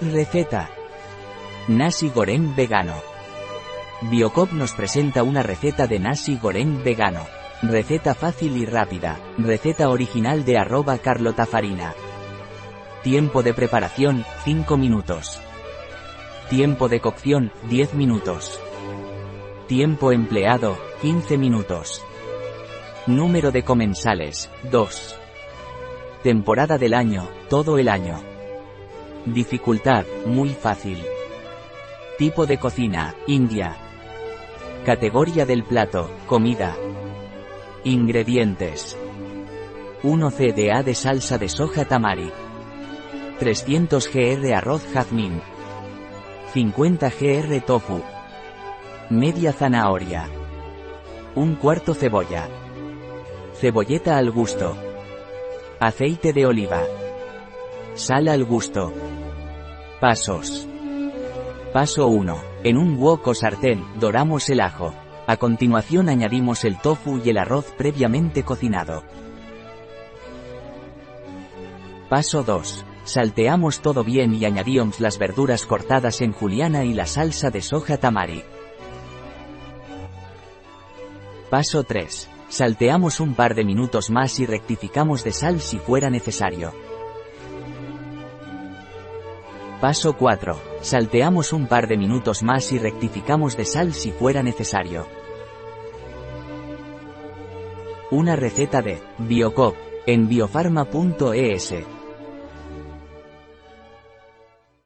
Receta. Nasi goreng vegano. Biocop nos presenta una receta de nasi goreng vegano. Receta fácil y rápida. Receta original de arroba Carlota Farina. Tiempo de preparación, 5 minutos. Tiempo de cocción, 10 minutos. Tiempo empleado, 15 minutos. Número de comensales, 2. Temporada del año, todo el año. Dificultad, muy fácil. Tipo de cocina, India. Categoría del plato, comida. Ingredientes. 1 CDA de salsa de soja tamari. 300 gr arroz jazmín. 50 gr tofu. Media zanahoria. Un cuarto cebolla. Cebolleta al gusto. Aceite de oliva. Sal al gusto. Pasos. Paso 1. En un wok o sartén, doramos el ajo. A continuación añadimos el tofu y el arroz previamente cocinado. Paso 2. Salteamos todo bien y añadimos las verduras cortadas en juliana y la salsa de soja tamari. Paso 3. Salteamos un par de minutos más y rectificamos de sal si fuera necesario. Paso 4. Salteamos un par de minutos más y rectificamos de sal si fuera necesario. Una receta de Biocop en biofarma.es